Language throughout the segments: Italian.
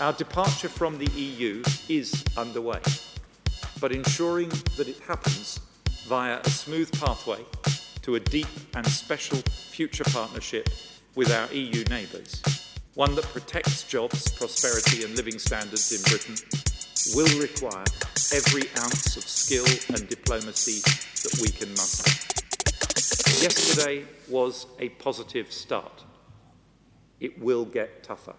Our departure from the EU is underway, but ensuring that it happens via a smooth pathway to a deep and special future partnership with our EU neighbours, one that protects jobs, prosperity, and living standards in Britain, will require every ounce of skill and diplomacy that we can muster. Yesterday was a positive start. It will get tougher.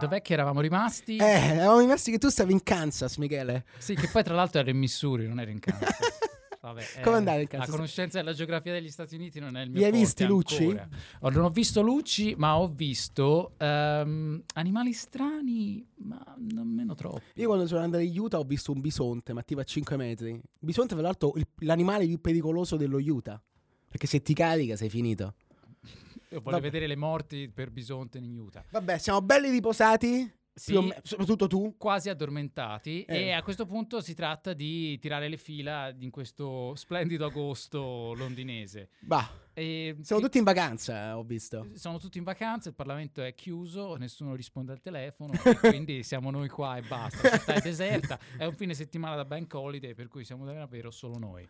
Dov'è che eravamo rimasti? Eh, eravamo rimasti che tu stavi in Kansas, Michele. Sì, che poi tra l'altro ero in Missouri, non ero in Kansas. Vabbè, Come eh, andare in Kansas? La conoscenza della geografia degli Stati Uniti non è il mio Li hai visti, Lucci? ancora. Oh, non ho visto Lucci, ma ho visto ehm, animali strani, ma nemmeno troppo. Io quando sono andato in Utah ho visto un bisonte, ma tipo a 5 metri. Il bisonte, tra l'altro, il- l'animale più pericoloso dello Utah. Perché se ti carica sei finito. Io voglio Vabbè. vedere le morti per bisonte in Utah. Vabbè, siamo belli riposati. Sì. me- soprattutto tu. Quasi addormentati Eh. e a questo punto si tratta di tirare le fila in questo splendido agosto londinese. Bah, E siamo che- tutti in vacanza, ho visto. Sono tutti in vacanza, il Parlamento è chiuso, nessuno risponde al telefono, quindi siamo noi qua e basta. La città è deserta, è un fine settimana da bank holiday, per cui siamo davvero solo noi.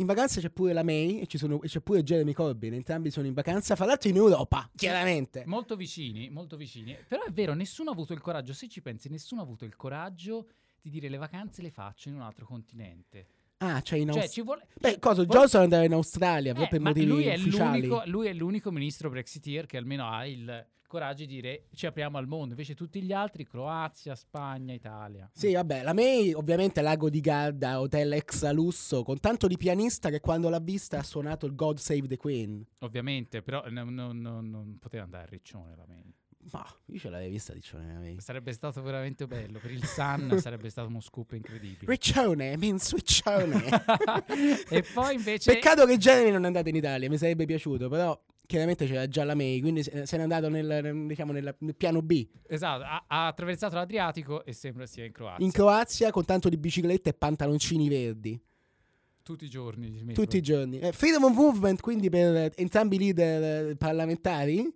In vacanza c'è pure la May e, ci sono- e c'è pure Jeremy Corbyn. Entrambi sono in vacanza, fra l'altro in Europa, chiaramente. Molto vicini, molto vicini. Però è vero, nessuno ha avuto il coraggio, se ci pensi, nessuno ha avuto il coraggio di dire le vacanze le faccio in un altro continente. Ah, cioè in Cioè, Aust- ci vuole... Beh, cosa? vuole- Johnson andava in Australia Eh, per motivi lui è, ufficiali. l'unico, lui è l'unico ministro brexiteer che almeno ha il coraggio di dire ci apriamo al mondo. Invece tutti gli altri, Croazia, Spagna, Italia. Sì, vabbè, la May ovviamente lago di Garda, hotel extra lusso, con tanto di pianista che quando l'ha vista ha suonato il God Save the Queen. Ovviamente, però non, non- non- non poteva andare a Riccione la May. Ma io ce l'avevo vista Riccione. Sarebbe stato veramente bello. Per il Sun sarebbe stato uno scoop incredibile. Riccione, means Riccione. e poi invece... Peccato che Jeremy non è andato in Italia, mi sarebbe piaciuto, però chiaramente c'era già la May, quindi se n'è andato nel, diciamo, nel, piano B. Esatto, ha, ha attraversato l'Adriatico e sembra sia in Croazia. In Croazia con tanto di biciclette e pantaloncini verdi, Tutti i giorni. tutti i giorni. Eh, freedom of movement quindi per entrambi i leader eh, parlamentari,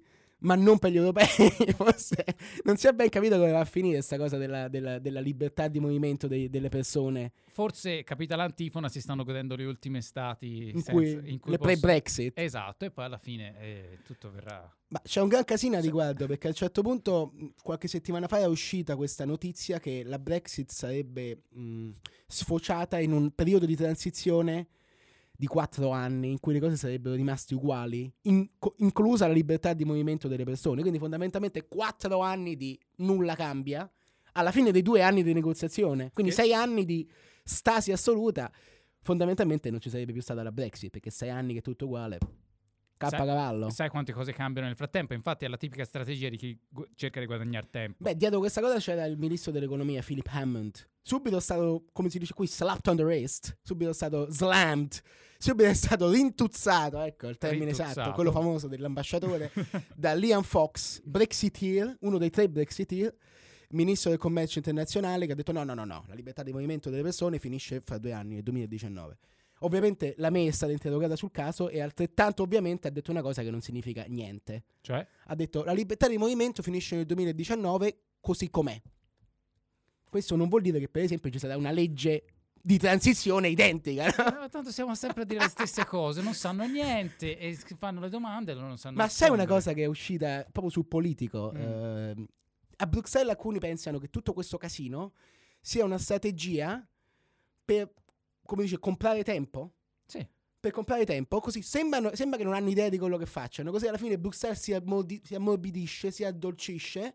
ma non per gli europei. Forse non si è ben capito come va a finire questa cosa della, della- della libertà di movimento dei- delle persone Forse, capita l'antifona, si stanno godendo le ultime estati in senza- cui, in cui le possono- pre-Brexit. Esatto, e poi alla fine eh, tutto verrà... Ma c'è un gran casino a riguardo perché a un certo punto, qualche settimana fa, è uscita questa notizia che la Brexit sarebbe mh, sfociata in un periodo di transizione di quattro anni in cui le cose sarebbero rimaste uguali, in- inclusa la libertà di movimento delle persone. Quindi fondamentalmente quattro anni di nulla cambia alla fine dei due anni di negoziazione. Quindi Che- sei anni di stasi assoluta. Fondamentalmente non ci sarebbe più stata la Brexit perché sei anni che è tutto uguale. Sai- cavallo. Sai quante cose cambiano nel frattempo? Infatti è la tipica strategia di chi gu- cerca di guadagnare tempo. Beh, dietro questa cosa c'era il ministro dell'economia Philip Hammond. Subito è stato, come si dice qui, slapped on the wrist. Subito è stato slammed. Subito è stato rintuzzato, ecco il termine Rintuzzato. esatto, quello famoso dell'ambasciatore, da Liam Fox, Brexiteer, uno dei tre Brexiteer, ministro del commercio internazionale, che ha detto no, no, no, no, la libertà di movimento delle persone finisce fra due anni, nel 2019. Ovviamente la May è stata interrogata sul caso e altrettanto ovviamente ha detto una cosa che non significa niente Cioè? ha detto la libertà di movimento finisce nel 2019 così com'è. Questo non vuol dire che per esempio ci sarà una legge di transizione identica. no? Eh, tanto siamo sempre a dire le stesse cose, non sanno niente e fanno le domande e non sanno Ma sai una cosa che è uscita proprio sul politico? Mm. Ehm, a Bruxelles alcuni pensano che tutto questo casino sia una strategia per, come dice, comprare tempo. Sì. Per comprare tempo, così sembrano- sembra che non hanno idea di quello che facciano. Così alla fine Bruxelles si, ammordi- si ammorbidisce, si addolcisce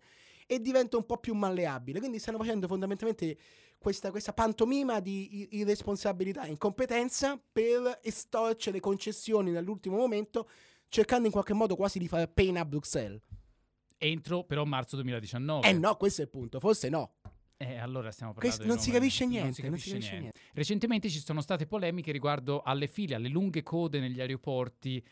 e diventa un po' più malleabile. Quindi stanno facendo fondamentalmente questa, questa pantomima di irresponsabilità e incompetenza per estorcere concessioni nell'ultimo momento, cercando in qualche modo quasi di fare pena a Bruxelles. Entro però marzo 2019. Eh no, questo è il punto, forse no. Eh, allora stiamo parlando Questo non si capisce non niente, si non si capisce capisce niente. niente. Recentemente ci sono state polemiche riguardo alle file, alle lunghe code negli aeroporti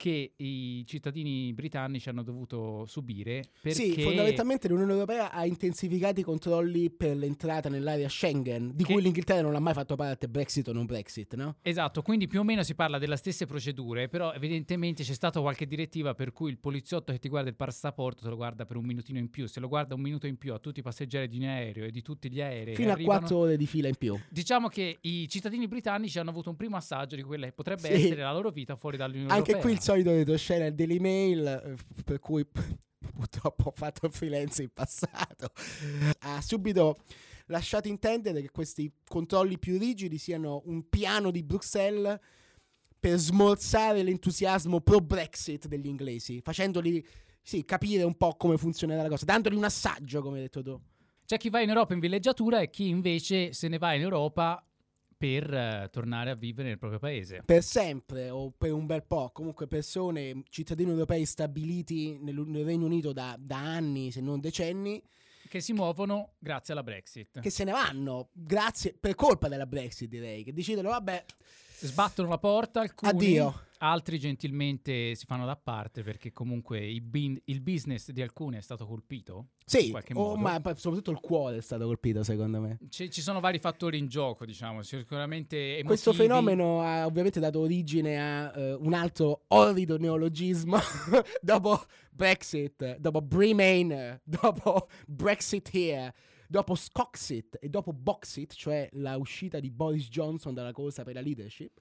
che i cittadini britannici hanno dovuto subire perché Sì, fondamentalmente l'Unione Europea ha intensificato i controlli per l'entrata nell'area Schengen, di Che- cui l'Inghilterra non ha mai fatto parte, Brexit o non Brexit, no? Esatto, quindi più o meno si parla delle stesse procedure, però evidentemente c'è stata qualche direttiva per cui il poliziotto che ti guarda il passaporto te lo guarda per un minutino in più, se lo guarda un minuto in più a tutti i passeggeri di un aereo e di tutti gli aerei Fino a arrivano- 4 ore di fila in più. Diciamo che i cittadini britannici hanno avuto un primo assaggio di quella che potrebbe Sì. essere la loro vita fuori dall'Unione Anche Europea. qui il solito retroscena Daily Mail, eh, per cui purtroppo ho fatto freelance in passato. Ha subito lasciato intendere che questi controlli più rigidi siano un piano di Bruxelles per smorzare l'entusiasmo pro Brexit degli inglesi, facendoli sì, capire un po' come funzionerà la cosa, dandogli un assaggio, come hai detto tu. C'è chi va in Europa in villeggiatura e chi invece se ne va in Europa per eh, tornare a vivere nel proprio paese. per sempre o per un bel po', comunque persone, cittadini europei stabiliti nel, nel Regno Unito da, da anni, se non decenni, Che si muovono grazie alla Brexit. che se ne vanno, grazie, per colpa della Brexit direi, che decidono, vabbè, Sbattono la porta alcuni, Addio. Altri gentilmente si fanno da parte perché comunque il, bin- il business di alcuni è stato colpito. in sì, qualche oh, modo. ma soprattutto il cuore è stato colpito secondo me. Ci, ci sono vari fattori in gioco, diciamo, sicuramente emotivi. Questo fenomeno ha ovviamente dato origine a eh, un altro orrido neologismo dopo Brexit, dopo Remain, dopo Brexit Here, dopo Scoxit e dopo Boxit, cioè la uscita di Boris Johnson dalla corsa per la leadership.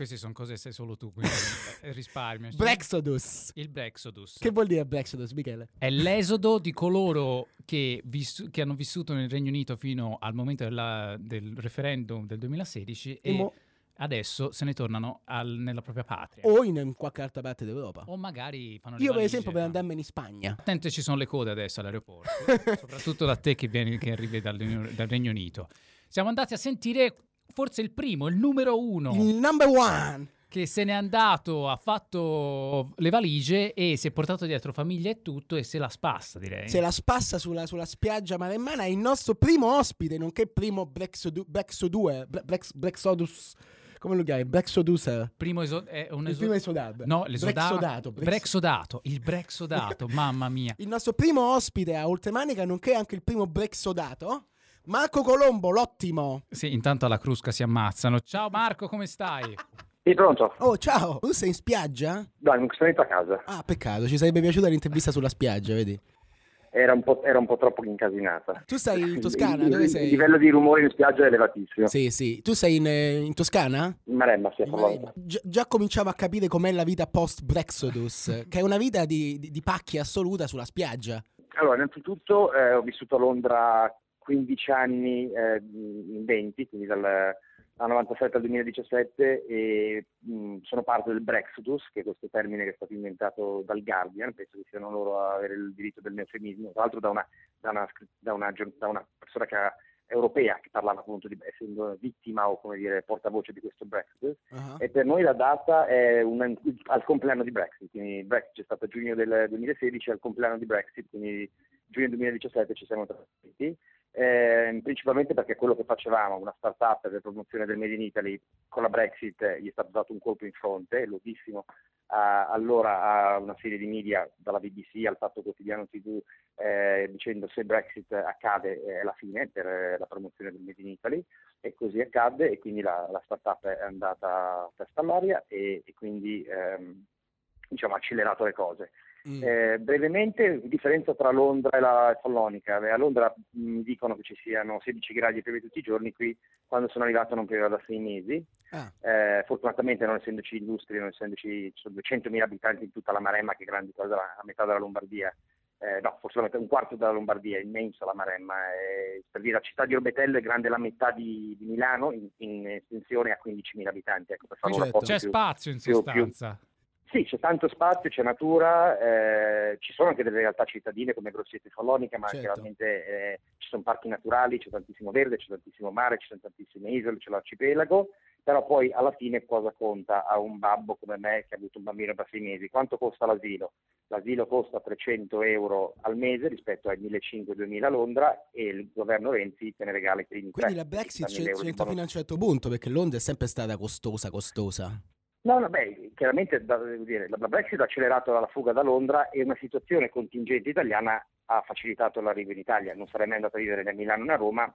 Queste sono cose sai solo tu, quindi eh, risparmia. Brexodus. Il Brexodus. Che vuol dire Brexodus, Michele? È l'esodo di coloro che, vissu- che hanno vissuto nel Regno Unito fino al momento della- del referendum del 2016 e, E mo- adesso se ne tornano al- nella propria patria. o in, in qualche altra parte d'Europa. O magari fanno Io per esempio per andarmene in Spagna. Attento, ci sono le code adesso all'aeroporto, soprattutto da te che, vieni, che arrivi dall'Unione- dal Regno Unito. Siamo andati a sentire forse il primo, il numero uno, Il number one. che se n'è andato, ha fatto le valigie e si è portato dietro famiglia e tutto e se la spassa direi. Se la spassa sulla, sulla spiaggia maremmana è il nostro primo ospite, nonché primo Brexodus, come lo chiami? Brexoduser. Primo eso- è un Il eso- primo esodato. No, l'esodato. Brexodato. Brex- Brexodato, il Brexodato, mamma mia. Il nostro primo ospite a Oltremanica, nonché anche il primo Brexodato, Marco Colombo, l'ottimo. Sì, intanto alla crusca si ammazzano. Ciao Marco, come stai? Sì, pronto? Oh, ciao. Tu sei in spiaggia? Dai, sono venuto a casa. Ah, peccato, ci sarebbe piaciuta l'intervista sulla spiaggia, vedi? Era un po', era un po' troppo incasinata. Tu stai in Toscana, Il- dove sei? Il livello di rumore in spiaggia è elevatissimo. Sì, sì. Tu sei in, eh, in Toscana? In Maremma, sì, a Forlì. Gi- già cominciavo a capire com'è la vita post Brexodus, che è una vita di, di, di pacchi assoluta sulla spiaggia. Allora, innanzitutto eh, ho vissuto a Londra 15 anni eh, in 20, quindi dal, dal 97 al 2017 e mh, sono parte del Brexodus, che è questo termine che è stato inventato dal Guardian, penso che siano loro a avere il diritto del neofemismo, tra l'altro da una, da una, da una, da una persona che ha- europea che parlava appunto di essendo vittima o come dire portavoce di questo Brexit Ah. e per noi la data è un- al compleanno di Brexit, quindi Brexit c'è stato a giugno del 2016 al compleanno di Brexit, quindi giugno 2017 ci siamo trasferiti, ehm, principalmente perché quello che facevamo, una startup per promozione del Made in Italy, con la Brexit eh, gli è stato dato un colpo in fronte, lo dissimo a- allora a una serie di media, dalla BBC al Fatto Quotidiano TV, eh, dicendo se Brexit accade è la fine per eh, la promozione del Made in Italy e così accadde e quindi la, la startup è andata a testa all'aria e, e quindi ehm, diciamo, ha accelerato le cose. Mm. Eh, brevemente, differenza tra Londra e la Follonica. A Londra mh, dicono che ci siano 16 gradi e piove tutti i giorni, qui quando sono arrivato non pioveva da sei mesi. Ah. Eh, fortunatamente non essendoci industrie, non essendoci, ci sono 200.000 abitanti in tutta la Maremma, che è grande quasi la, a metà della Lombardia. Eh, no, forse un quarto della Lombardia, è immensa la Maremma. eh, per dire, la città di Orbetello è grande la metà di, di Milano, in, in estensione a 15.000 abitanti. Ecco, per fare un Certo. C'è più- spazio in più- più- sostanza. Sì, c'è tanto spazio, c'è natura, eh, ci sono anche delle realtà cittadine come Grosseto e Follonica, ma Certo. chiaramente eh, ci sono parchi naturali, c'è tantissimo verde, c'è tantissimo mare, ci sono tantissime isole, c'è l'arcipelago, però poi alla fine cosa conta a un babbo come me che ha avuto un bambino da sei mesi? Quanto costa l'asilo? L'asilo costa 300 euro al mese rispetto ai 1.500-2.000 a Londra e il governo Renzi te ne regala i primi Quindi tre, la Brexit quindi 1.000 c'è- euro di c'entra fino a un certo punto, perché Londra è sempre stata costosa, costosa. No, no, beh, chiaramente da, dire, la Brexit ha accelerato la fuga da Londra e una situazione contingente italiana ha facilitato l'arrivo in Italia. Non sarei mai andato a vivere né a Milano né a Roma.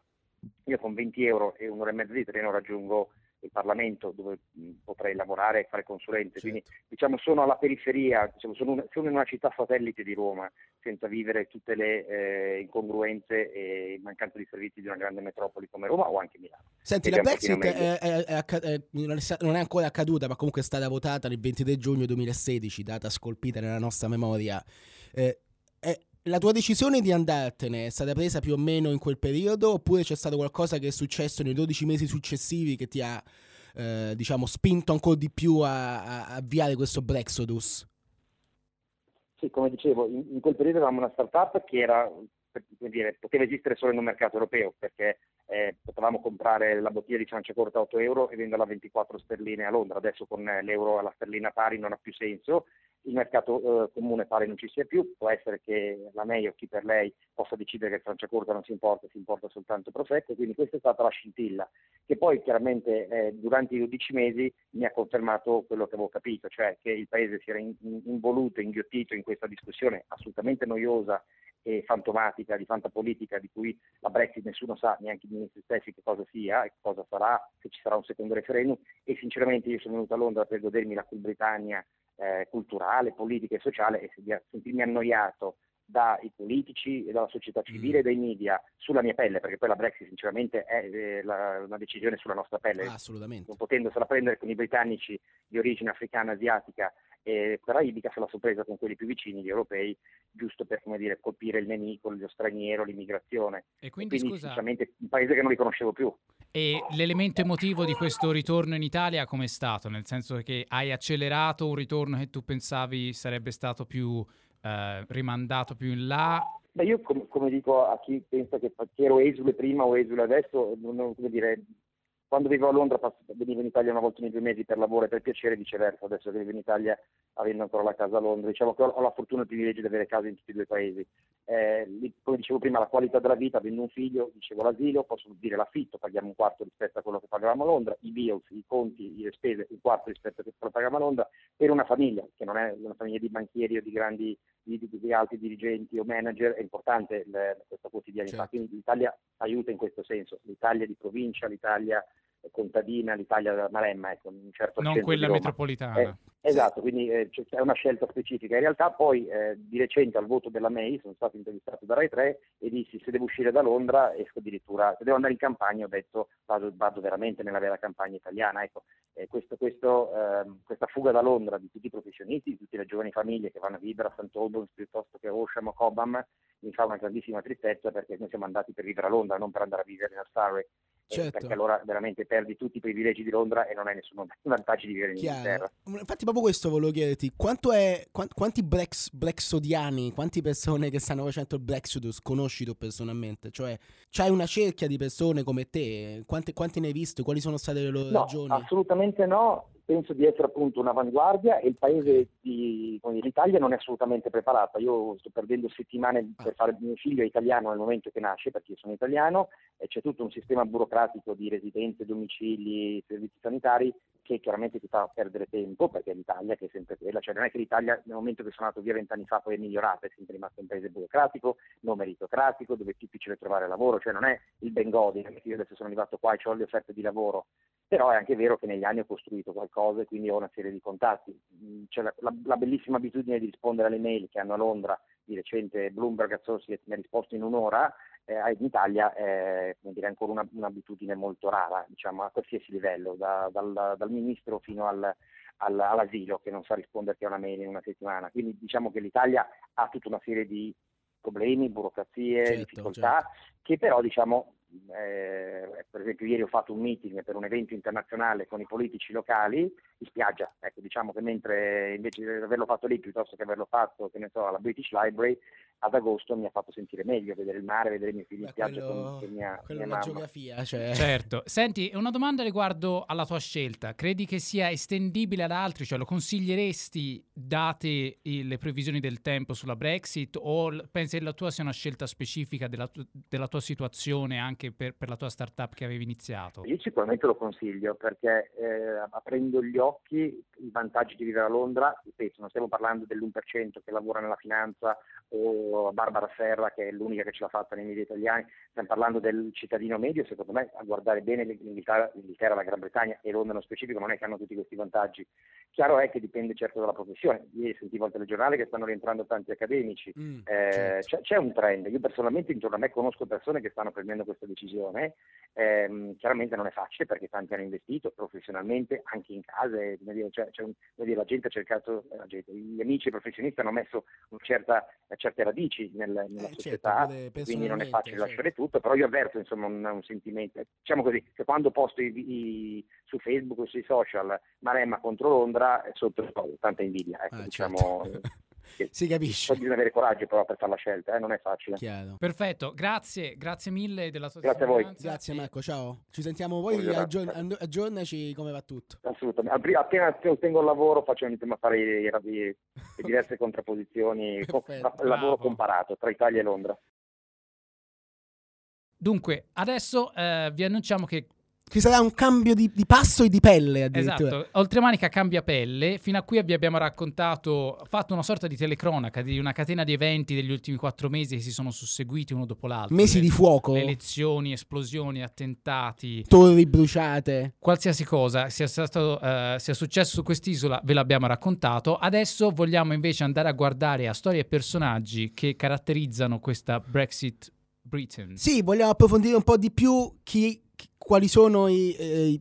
Io con 20 euro e un'ora e mezza di treno raggiungo il Parlamento dove potrei lavorare e fare consulente. Certo. Quindi diciamo sono alla periferia, diciamo, sono, un- sono in una città satellite di Roma, senza vivere tutte le eh, incongruenze e mancanza di servizi di una grande metropoli come Roma o anche Milano. Senti, la Brexit è- è- è è- non è ancora accaduta, ma comunque è stata votata il 23 giugno 2016, data scolpita nella nostra memoria. Eh, la tua decisione di andartene è stata presa più o meno in quel periodo, oppure c'è stato qualcosa che è successo nei 12 mesi successivi che ti ha, eh, diciamo, spinto ancora di più a, a- avviare questo Brexodus? Sì, come dicevo, in, in quel periodo avevamo una startup che era, dire, poteva esistere solo in un mercato europeo perché eh, potevamo comprare la bottiglia di Franciacorta a 8 euro e venderla a 24 sterline a Londra. Adesso con l'euro alla sterlina pari non ha più senso. Il mercato eh, comune pare non ci sia più, può essere che la MEI o chi per lei possa decidere che il Franciacorta non si importa, si importa soltanto Prosecco, quindi questa è stata la scintilla, che poi chiaramente eh, durante i 12 mesi mi ha confermato quello che avevo capito, cioè che il Paese si era in- in- involuto, inghiottito in questa discussione assolutamente noiosa e fantomatica di fantapolitica di cui la Brexit nessuno sa, neanche i ministri stessi che cosa sia e cosa sarà, se ci sarà un secondo referendum. E sinceramente io sono venuto a Londra per godermi la Cool Britannia eh, culturale, politica e sociale e se- sentirmi annoiato dai politici e dalla società civile e dai media sulla mia pelle, perché poi la Brexit sinceramente è eh, la- una decisione sulla nostra pelle, Ah, assolutamente. non potendosela prendere con i britannici di origine africana, asiatica e caraibica, se la sono presa con quelli più vicini, gli europei, giusto per come dire, colpire il nemico, lo straniero, l'immigrazione. E quindi, Quindi scusa, un paese che non riconoscevo più. e l'elemento emotivo di questo ritorno in Italia com'è stato? Nel senso che hai accelerato un ritorno che tu pensavi sarebbe stato più eh, rimandato più in là? Beh, io com- come dico a chi pensa che, ero esule prima o esule adesso, non, dire, quando vivo a Londra venivo in Italia una volta ogni due mesi per lavoro e per piacere viceversa, adesso che vivo in Italia avendo ancora la casa a Londra, diciamo che ho, la fortuna e il privilegio di avere case in tutti e due i paesi. Eh, come dicevo prima, la qualità della vita, avendo un figlio, dicevo l'asilo, posso dire l'affitto, paghiamo un quarto rispetto a quello che pagavamo a Londra, i bills, i conti, le spese, un quarto rispetto a quello che pagavamo a Londra, per una famiglia, che non è una famiglia di banchieri o di grandi di, di- di alti dirigenti o manager, è importante il- questa quotidianità. Certo. Quindi l'Italia aiuta in questo senso, l'Italia di provincia, l'Italia contadina, l'Italia della Maremma, ecco, un certo Non quella metropolitana. Eh, esatto, quindi eh, c'è c'è una scelta specifica. In realtà poi eh, di recente al voto della MEI sono stato intervistato da Rai 3 e dissi se devo uscire da Londra esco addirittura, se devo andare in campagna ho detto vado, vado veramente nella vera campagna italiana. Ecco, eh, questo- questo, ehm, questa fuga da Londra di tutti i professionisti, di tutte le giovani famiglie che vanno a vivere a St. Albans piuttosto che a Osham o Cobham mi fa una grandissima tristezza perché noi siamo andati per vivere a Londra, non per andare a vivere nel Surrey. Eh, Certo. perché allora veramente perdi tutti i privilegi di Londra e non hai nessun vantaggio di vivere in Inghilterra. Infatti, proprio questo volevo chiederti: quanto è, quan- quanti Brex, Brexodiani, quante persone che stanno facendo il Brexodus conosci tu personalmente? Cioè, c'hai una cerchia di persone come te? Quante, quanti ne hai visto? Quali sono state le loro No, ragioni? assolutamente no. Penso di essere appunto un'avanguardia e il paese di dire, l'Italia non è assolutamente preparata. Io sto perdendo settimane Ah. per fare mio figlio italiano nel momento che nasce, perché io sono italiano, e c'è tutto un sistema burocratico di residenze, domicili, servizi sanitari che chiaramente ti fa perdere tempo, perché l'Italia che è sempre quella, cioè non è che l'Italia nel momento che sono nato via vent'anni fa poi è migliorata, è sempre rimasto un paese burocratico, non meritocratico, dove è difficile trovare lavoro, cioè non è il Bengodi, io adesso sono arrivato qua e ho le offerte di lavoro, però è anche vero che negli anni ho costruito qualcosa e quindi ho una serie di contatti. Mm, C'è la, la- la bellissima abitudine di rispondere alle mail che hanno a Londra, di recente Bloomberg Associates mi ha risposto in un'ora, eh, in Italia è come dire, ancora una- un'abitudine molto rara, diciamo, a qualsiasi livello, da- dal, dal ministro fino al- al- all'asilo che non sa rispondere a una mail in una settimana. Quindi diciamo che l'Italia ha tutta una serie di problemi, burocrazie, Certo, difficoltà, che però diciamo eh, per esempio ieri ho fatto un meeting per un evento internazionale con i politici locali in spiaggia, ecco diciamo che mentre invece di averlo fatto lì piuttosto che averlo fatto che ne so, alla British Library ad agosto mi ha fatto sentire meglio vedere il mare, vedere i miei figli in Beh, spiaggia quello, con, mia, quello mia è la mamma. geografia, cioè. Certo. Senti, una domanda riguardo alla tua scelta. Credi che sia estendibile ad altri? Cioè, lo consiglieresti date le previsioni del tempo sulla Brexit o pensi che la tua sia una scelta specifica della, della tua situazione anche per, per la tua startup che avevi iniziato? Io sicuramente lo consiglio perché eh, aprendo gli occhi i vantaggi di vivere a Londra, ripeto, non stiamo parlando dell'1% che lavora nella finanza o Barbara Serra che è l'unica che ce l'ha fatta nei media italiani, stiamo parlando del cittadino medio, secondo me a guardare bene l'Inghilterra, l'Inghilterra la Gran Bretagna e Londra nello specifico non è che hanno tutti questi vantaggi. Chiaro è che dipende certo dalla professione, ieri sentivo al telegiornale che stanno rientrando tanti accademici, mm, eh, certo. c'è, c'è, un trend, io personalmente intorno a me conosco persone che stanno prendendo questa decisione, eh, chiaramente non è facile perché tanti hanno investito professionalmente anche in case, cioè, cioè, la gente ha cercato, la gente, gli amici professionisti hanno messo certa, certe radici nel, nella eh, certo, società, certo, quindi non è facile certo. lasciare tutto, però io avverto insomma un, un sentimento, diciamo così, che quando posto i, i, su Facebook o sui social Maremma contro Londra, sotto tanta invidia, ecco, ah, diciamo... Certo. Si capisce. Bisogna avere coraggio però per fare la scelta, eh? non è facile. Chiaro. Perfetto, grazie, grazie mille della sua Grazie a voi. Grazie Marco, ciao. Ci sentiamo poi, aggiorn- aggiornaci come va tutto. Assolutamente. Appena ottengo il lavoro faccio iniziamo a fare i, i, le diverse contrapposizioni, il lavoro comparato tra Italia e Londra. Dunque, adesso eh, vi annunciamo che ci sarà un cambio di, di, passo e di pelle addirittura. Esatto, Oltremanica cambia pelle. Fino a qui vi abbiamo raccontato, fatto una sorta di telecronaca di una catena di eventi degli ultimi quattro mesi che si sono susseguiti uno dopo l'altro. Mesi le, di fuoco. Le elezioni, esplosioni, attentati. Torri bruciate. Qualsiasi cosa sia, stato, uh, sia successo su quest'isola ve l'abbiamo raccontato. Adesso vogliamo invece andare a guardare a storie e personaggi che caratterizzano questa Brexit Britain. Sì, vogliamo approfondire un po' di più chi quali sono i, eh.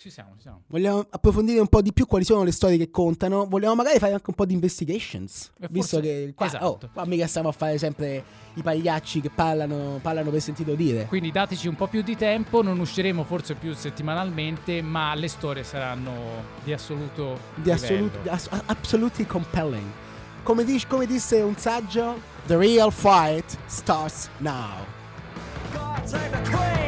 Ci siamo, ci siamo. Vogliamo approfondire un po' di più quali sono le storie che contano. Vogliamo magari fare anche un po' di investigations. E visto forse... che qua, esatto. oh, qua mica stiamo a fare sempre i pagliacci che parlano, parlano per sentito dire. Quindi dateci un po' più di tempo. Non usciremo forse più settimanalmente, ma le storie saranno di assoluto. Di assoluto, ass- absolutely compelling. Come, dice, come disse un saggio, The real fight starts now. like a quit.